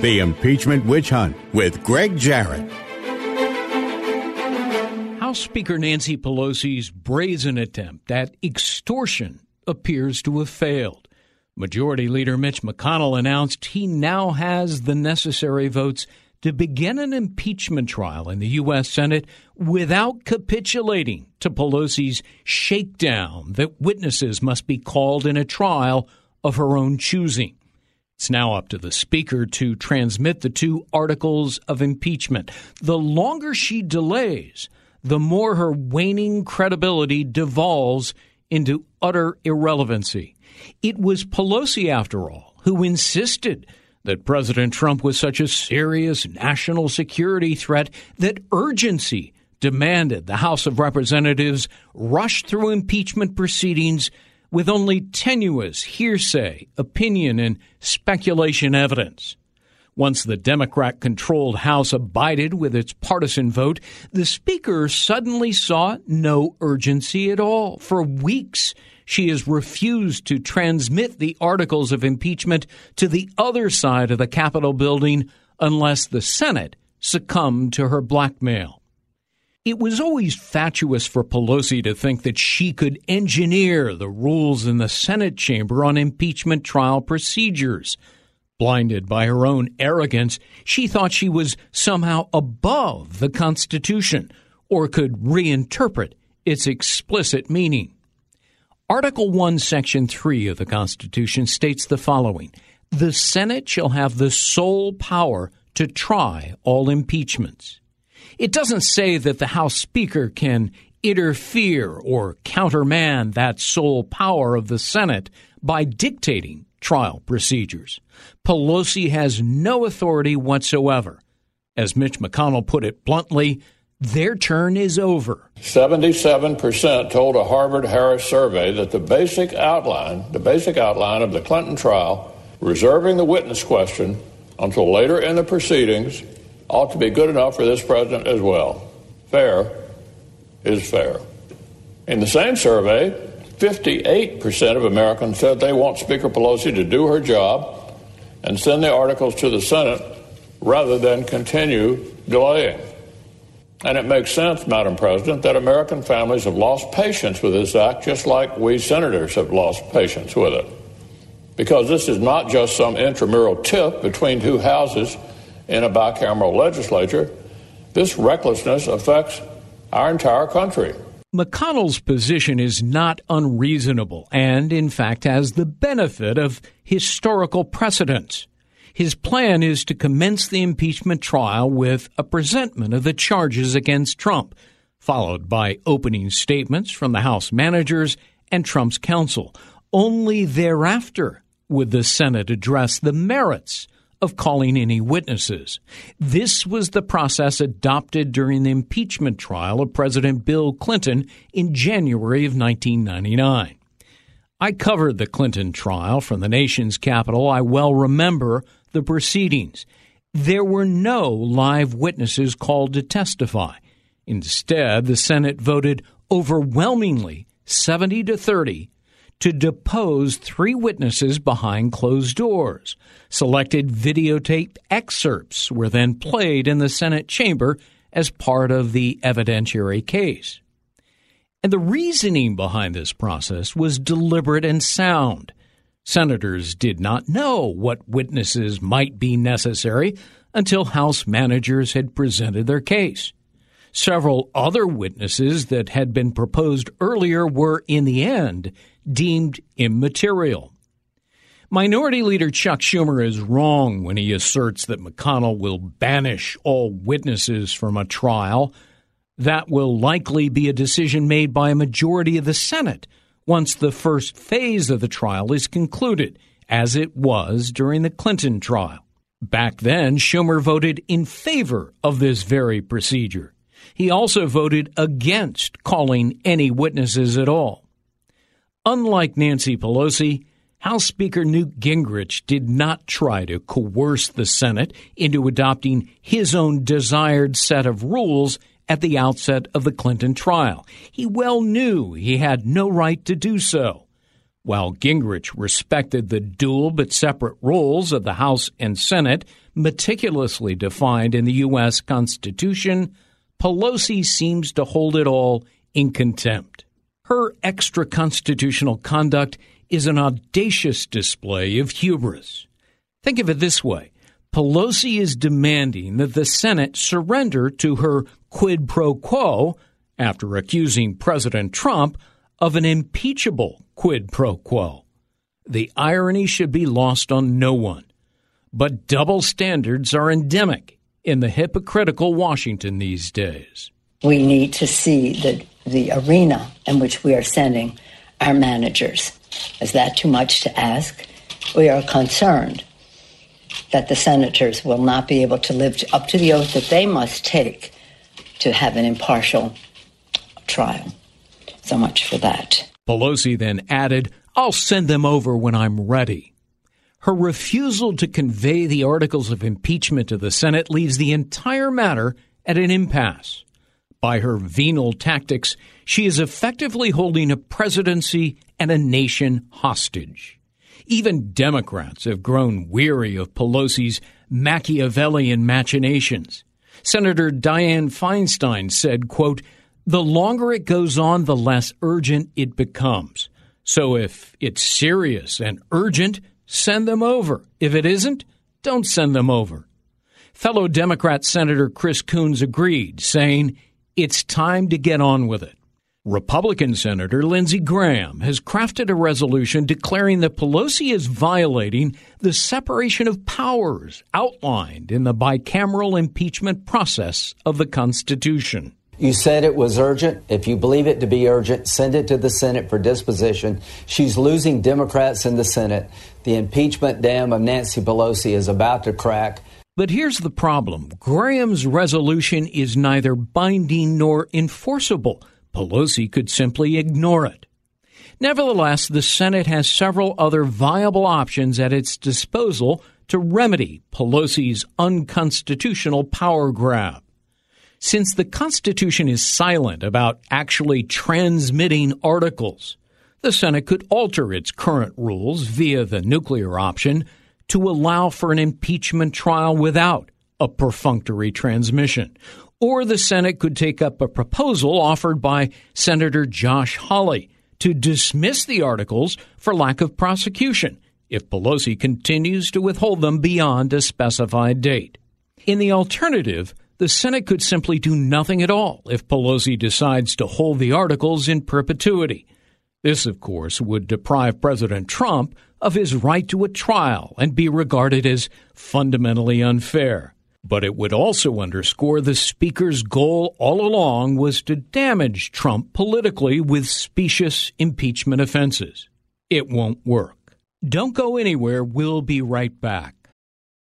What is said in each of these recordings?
The Impeachment Witch Hunt with Gregg Jarrett. House Speaker Nancy Pelosi's brazen attempt at extortion appears to have failed. Majority Leader Mitch McConnell announced he now has the necessary votes to begin an impeachment trial in the U.S. Senate without capitulating to Pelosi's shakedown that witnesses must be called in a trial of her own choosing. It's now up to the Speaker to transmit the two articles of impeachment. The longer she delays, the more her waning credibility devolves into utter irrelevancy. It was Pelosi, after all, who insisted that President Trump was such a serious national security threat that urgency demanded the House of Representatives rush through impeachment proceedings with only tenuous hearsay, opinion, and speculation evidence. Once the Democrat controlled House abided with its partisan vote, the Speaker suddenly saw no urgency at all. For weeks, she has refused to transmit the articles of impeachment to the other side of the Capitol building unless the Senate succumbed to her blackmail. It was always fatuous for Pelosi to think that she could engineer the rules in the Senate chamber on impeachment trial procedures. Blinded by her own arrogance, she thought she was somehow above the Constitution or could reinterpret its explicit meaning. Article 1, Section 3 of the Constitution states the following The Senate shall have the sole power to try all impeachments. It doesn't say that the House Speaker can interfere or countermand that sole power of the Senate by dictating trial procedures. Pelosi has no authority whatsoever. As Mitch McConnell put it bluntly, their turn is over. 77% told a Harvard Harris survey that the basic outline, the basic outline of the Clinton trial, reserving the witness question until later in the proceedings, ought to be good enough for this president as well. Fair is fair. In the same survey, 58% of Americans said they want Speaker Pelosi to do her job and send the articles to the Senate rather than continue delaying. And it makes sense, Madam President, that American families have lost patience with this act just like we senators have lost patience with it. Because this is not just some intramural tiff between two houses in a bicameral legislature, this recklessness affects our entire country. McConnell's position is not unreasonable and, in fact, has the benefit of historical precedents. His plan is to commence the impeachment trial with a presentment of the charges against Trump, followed by opening statements from the House managers and Trump's counsel. Only thereafter would the Senate address the merits of calling any witnesses. This was the process adopted during the impeachment trial of President Bill Clinton in January of 1999. I covered the Clinton trial from the nation's capital. I well remember the proceedings. There were no live witnesses called to testify. Instead, the Senate voted overwhelmingly 70 to 30 to depose three witnesses behind closed doors. Selected videotape excerpts were then played in the Senate chamber as part of the evidentiary case. And the reasoning behind this process was deliberate and sound. Senators did not know what witnesses might be necessary until House managers had presented their case. Several other witnesses that had been proposed earlier were, in the end, deemed immaterial. Minority Leader Chuck Schumer is wrong when he asserts that McConnell will banish all witnesses from a trial. That will likely be a decision made by a majority of the Senate once the first phase of the trial is concluded, as it was during the Clinton trial. Back then, Schumer voted in favor of this very procedure. He also voted against calling any witnesses at all. Unlike Nancy Pelosi, House Speaker Newt Gingrich did not try to coerce the Senate into adopting his own desired set of rules at the outset of the Clinton trial. He well knew he had no right to do so. While Gingrich respected the dual but separate roles of the House and Senate, meticulously defined in the U.S. Constitution, Pelosi seems to hold it all in contempt. Her extra constitutional conduct is an audacious display of hubris. Think of it this way Pelosi is demanding that the Senate surrender to her quid pro quo after accusing President Trump of an impeachable quid pro quo. The irony should be lost on no one. But double standards are endemic in the hypocritical Washington these days. We need to see the, the arena in which we are sending our managers. Is that too much to ask? We are concerned that the senators will not be able to live up to the oath that they must take to have an impartial trial. So much for that. Pelosi then added, I'll send them over when I'm ready. Her refusal to convey the articles of impeachment to the Senate leaves the entire matter at an impasse. By her venal tactics, she is effectively holding a presidency and a nation hostage. Even Democrats have grown weary of Pelosi's Machiavellian machinations. Senator Dianne Feinstein said, quote, the longer it goes on, the less urgent it becomes. So if it's serious and urgent, send them over. If it isn't, don't send them over. Fellow Democrat Senator Chris Coons agreed, saying, It's time to get on with it. Republican Senator Lindsey Graham has crafted a resolution declaring that Pelosi is violating the separation of powers outlined in the bicameral impeachment process of the Constitution. You said it was urgent. If you believe it to be urgent, send it to the Senate for disposition. She's losing Democrats in the Senate. The impeachment dam of Nancy Pelosi is about to crack. But here's the problem Graham's resolution is neither binding nor enforceable. Pelosi could simply ignore it. Nevertheless, the Senate has several other viable options at its disposal to remedy Pelosi's unconstitutional power grab. Since the Constitution is silent about actually transmitting articles, the Senate could alter its current rules via the nuclear option to allow for an impeachment trial without a perfunctory transmission, or the Senate could take up a proposal offered by Senator Josh Hawley to dismiss the articles for lack of prosecution if Pelosi continues to withhold them beyond a specified date. In the alternative, the Senate could simply do nothing at all if Pelosi decides to hold the articles in perpetuity. This, of course, would deprive President Trump of his right to a trial and be regarded as fundamentally unfair. But it would also underscore the Speaker's goal all along was to damage Trump politically with specious impeachment offenses. It won't work. Don't go anywhere. We'll be right back.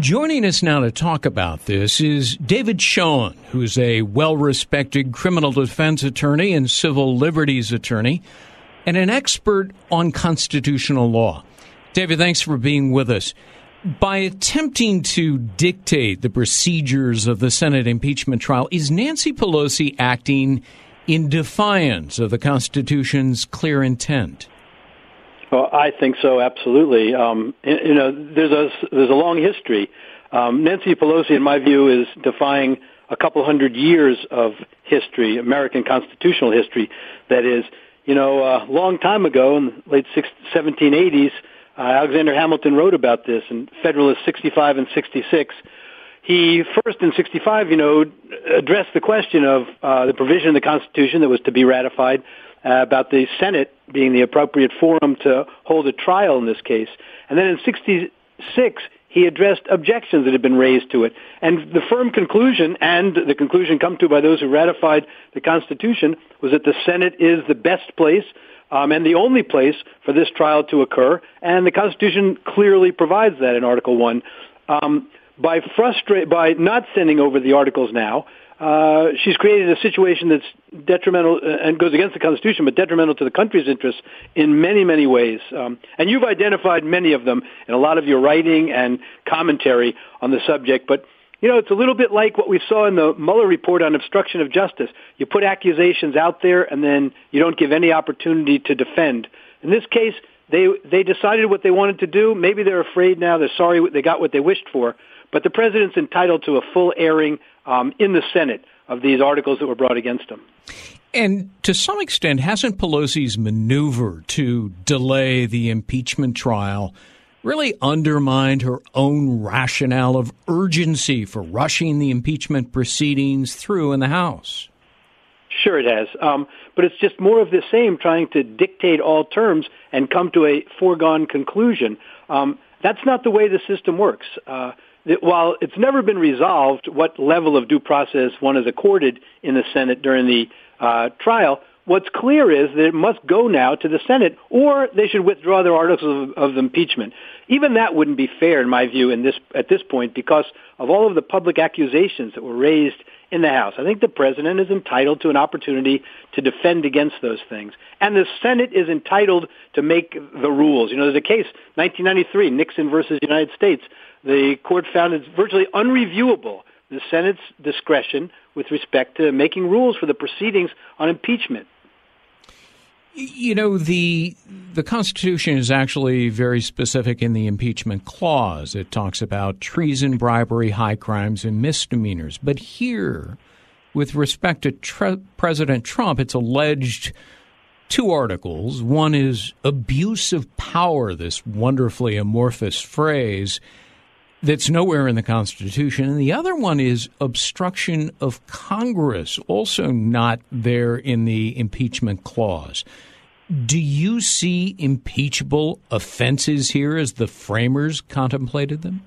Joining us now to talk about this is David Schoen, who's a well respected criminal defense attorney and civil liberties attorney, and an expert on constitutional law. David, thanks for being with us. By attempting to dictate the procedures of the Senate impeachment trial, is Nancy Pelosi acting in defiance of the Constitution's clear intent? Well, I think so, absolutely. Um, you know, there's a there's a long history. Um, Nancy Pelosi, in my view, is defying a couple hundred years of history, American constitutional history. That is, you know, a long time ago in the late 1780s, uh, Alexander Hamilton wrote about this in Federalist 65 and 66. he first in 65, you know, addressed the question of uh, the provision in the Constitution that was to be ratified uh, about the Senate being the appropriate forum to hold a trial in this case. And then in 66, he addressed objections that had been raised to it. And the firm conclusion, and the conclusion come to by those who ratified the Constitution, was that the Senate is the best place um, and the only place for this trial to occur. And the Constitution clearly provides that in Article 1. Um, by frustrate, by not sending over the articles now, uh, she's created a situation that's detrimental uh, and goes against the Constitution, but detrimental to the country's interests in many, many ways. Um, and you've identified many of them in a lot of your writing and commentary on the subject. But you know, it's a little bit like what we saw in the Mueller report on obstruction of justice. You put accusations out there, and then you don't give any opportunity to defend. In this case, they they decided what they wanted to do. Maybe they're afraid now. They're sorry they got what they wished for. But the president's entitled to a full airing um, in the Senate of these articles that were brought against him. And to some extent, hasn't Pelosi's maneuver to delay the impeachment trial really undermined her own rationale of urgency for rushing the impeachment proceedings through in the House? Sure, it has. Um, but it's just more of the same, trying to dictate all terms and come to a foregone conclusion. Um, that's not the way the system works. Uh, that while it's never been resolved what level of due process one is accorded in the Senate during the uh, trial, what's clear is that it must go now to the Senate, or they should withdraw their articles of, of impeachment. Even that wouldn't be fair, in my view, in this at this point, because of all of the public accusations that were raised in the House. I think the president is entitled to an opportunity to defend against those things, and the Senate is entitled to make the rules. You know, there's a case, 1993, Nixon versus United States, the court found it's virtually unreviewable the Senate's discretion with respect to making rules for the proceedings on impeachment. You know the the Constitution is actually very specific in the impeachment clause. It talks about treason, bribery, high crimes, and misdemeanors. But here, with respect to President Trump, it's alleged two articles. One is abuse of power, this wonderfully amorphous phrase, that's nowhere in the Constitution. And the other one is obstruction of Congress, also not there in the impeachment clause. Do you see impeachable offenses here as the framers contemplated them?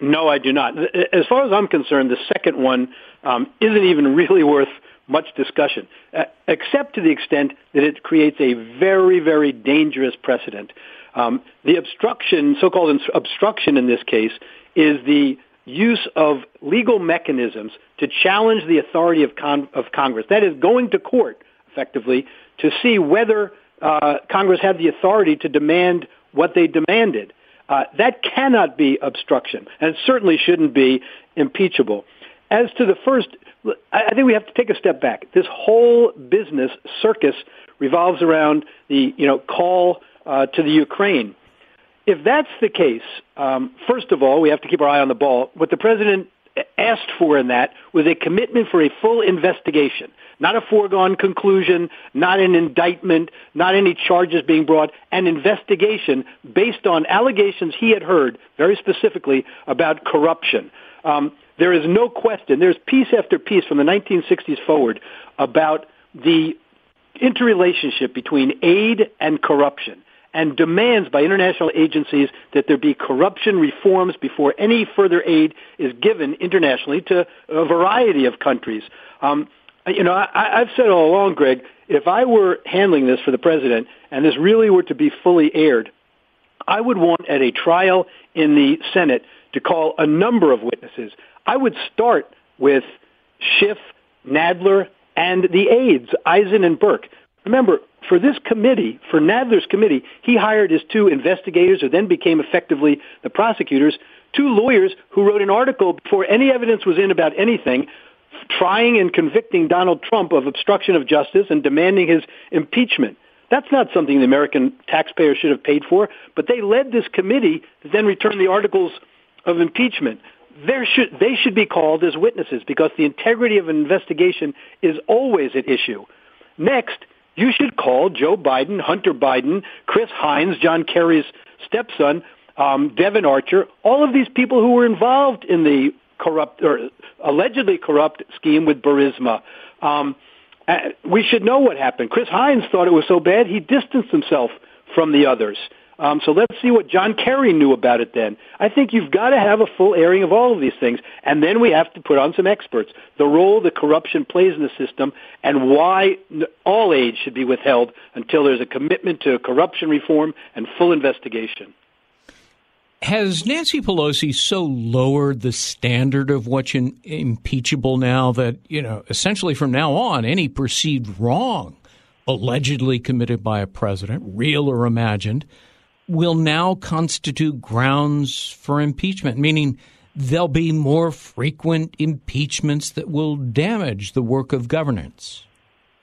No, I do not. As far as I'm concerned, the second one um, isn't even really worth much discussion, uh, except to the extent that it creates a very, very dangerous precedent. Um, the obstruction, so-called obstruction in this case, is the use of legal mechanisms to challenge the authority of, con- of Congress. That is going to court, effectively, to see whether uh, Congress had the authority to demand what they demanded. Uh, that cannot be obstruction, and certainly shouldn't be impeachable. As to the first, I think we have to take a step back. This whole business circus revolves around the you know call uh, to the Ukraine. If that's the case, um, first of all, we have to keep our eye on the ball. What the president asked for in that was a commitment for a full investigation, not a foregone conclusion, not an indictment, not any charges being brought, an investigation based on allegations he had heard very specifically about corruption. Um, there is no question. There's piece after piece from the 1960s forward about the interrelationship between aid and corruption and demands by international agencies that there be corruption reforms before any further aid is given internationally to a variety of countries. Um, you know, I, I've said all along, Gregg, if I were handling this for the president and this really were to be fully aired, I would want at a trial in the Senate to call a number of witnesses. I would start with Schiff, Nadler, and the aides, Eisen and Berke. Remember, for this committee, for Nadler's committee, he hired his two investigators who then became effectively the prosecutors, two lawyers who wrote an article before any evidence was in about anything, trying and convicting Donald Trump of obstruction of justice and demanding his impeachment. That's not something the American taxpayer should have paid for, but they led this committee to then return the articles of impeachment. Should, they should be called as witnesses because the integrity of an investigation is always at issue. Next, you should call Joe Biden, Hunter Biden, Chris Heinz, John Kerry's stepson, um, Devon Archer, all of these people who were involved in the corrupt or allegedly corrupt scheme with Burisma. Um, uh, we should know what happened. Chris Heinz thought it was so bad he distanced himself from the others. Um, so let's see what John Kerry knew about it then. I think you've got to have a full airing of all of these things. And then we have to put on some experts. The role the corruption plays in the system and why all aid should be withheld until there's a commitment to corruption reform and full investigation. Has Nancy Pelosi so lowered the standard of what's in, impeachable now that, you know, essentially from now on, any perceived wrong allegedly committed by a president, real or imagined, will now constitute grounds for impeachment, meaning there'll be more frequent impeachments that will damage the work of governance.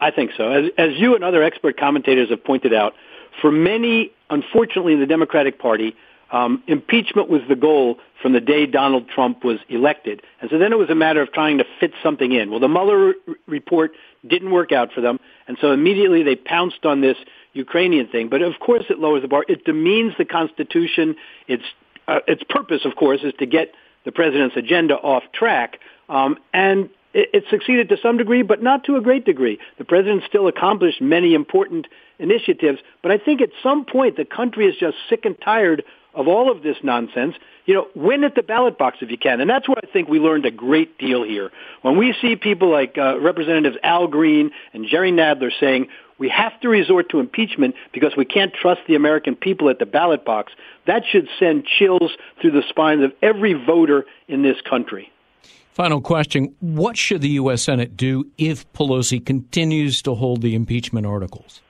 I think so. As, as you and other expert commentators have pointed out, for many, unfortunately, in the Democratic Party, um, impeachment was the goal from the day Donald Trump was elected. And so then it was a matter of trying to fit something in. Well, the Mueller r- report didn't work out for them. And so immediately they pounced on this Ukrainian thing. But of course it lowers the bar. It demeans the Constitution. Its, uh, its purpose, of course, is to get the president's agenda off track. Um, and it, it succeeded to some degree, but not to a great degree. The president still accomplished many important initiatives. But I think at some point the country is just sick and tired of all of this nonsense, you know, win at the ballot box if you can. And that's what I think we learned a great deal here. When we see people like uh, Representatives Al Green and Jerry Nadler saying, we have to resort to impeachment because we can't trust the American people at the ballot box, that should send chills through the spines of every voter in this country. Final question What should the U.S. Senate do if Pelosi continues to hold the impeachment articles?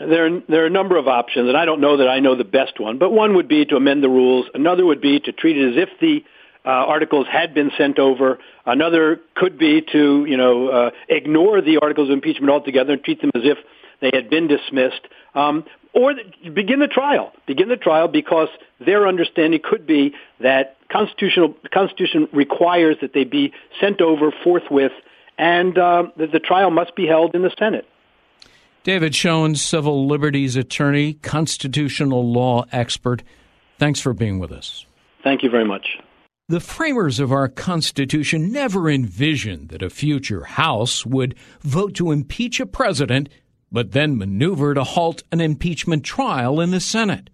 There are, there are a number of options, and I don't know that I know the best one, but one would be to amend the rules. Another would be to treat it as if the uh, articles had been sent over. Another could be to, you know, uh, ignore the articles of impeachment altogether and treat them as if they had been dismissed. Um, or the, begin the trial. Begin the trial because their understanding could be that constitutional the Constitution requires that they be sent over forthwith, and uh, that the trial must be held in the Senate. David Schoen, civil liberties attorney, constitutional law expert. Thanks for being with us. Thank you very much. The framers of our Constitution never envisioned that a future House would vote to impeach a president, but then maneuver to halt an impeachment trial in the Senate.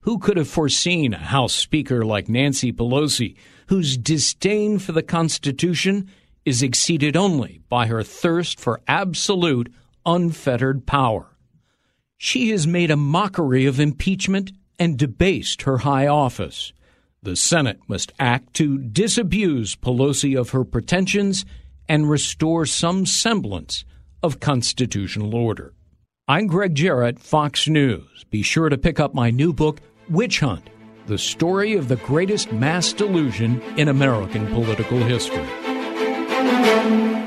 Who could have foreseen a House Speaker like Nancy Pelosi, whose disdain for the Constitution is exceeded only by her thirst for absolute unfettered power. She has made a mockery of impeachment and debased her high office. The Senate must act to disabuse Pelosi of her pretensions and restore some semblance of constitutional order. I'm Gregg Jarrett, Fox News. Be sure to pick up my new book, Witch Hunt The Story of the Greatest Mass Delusion in American Political History.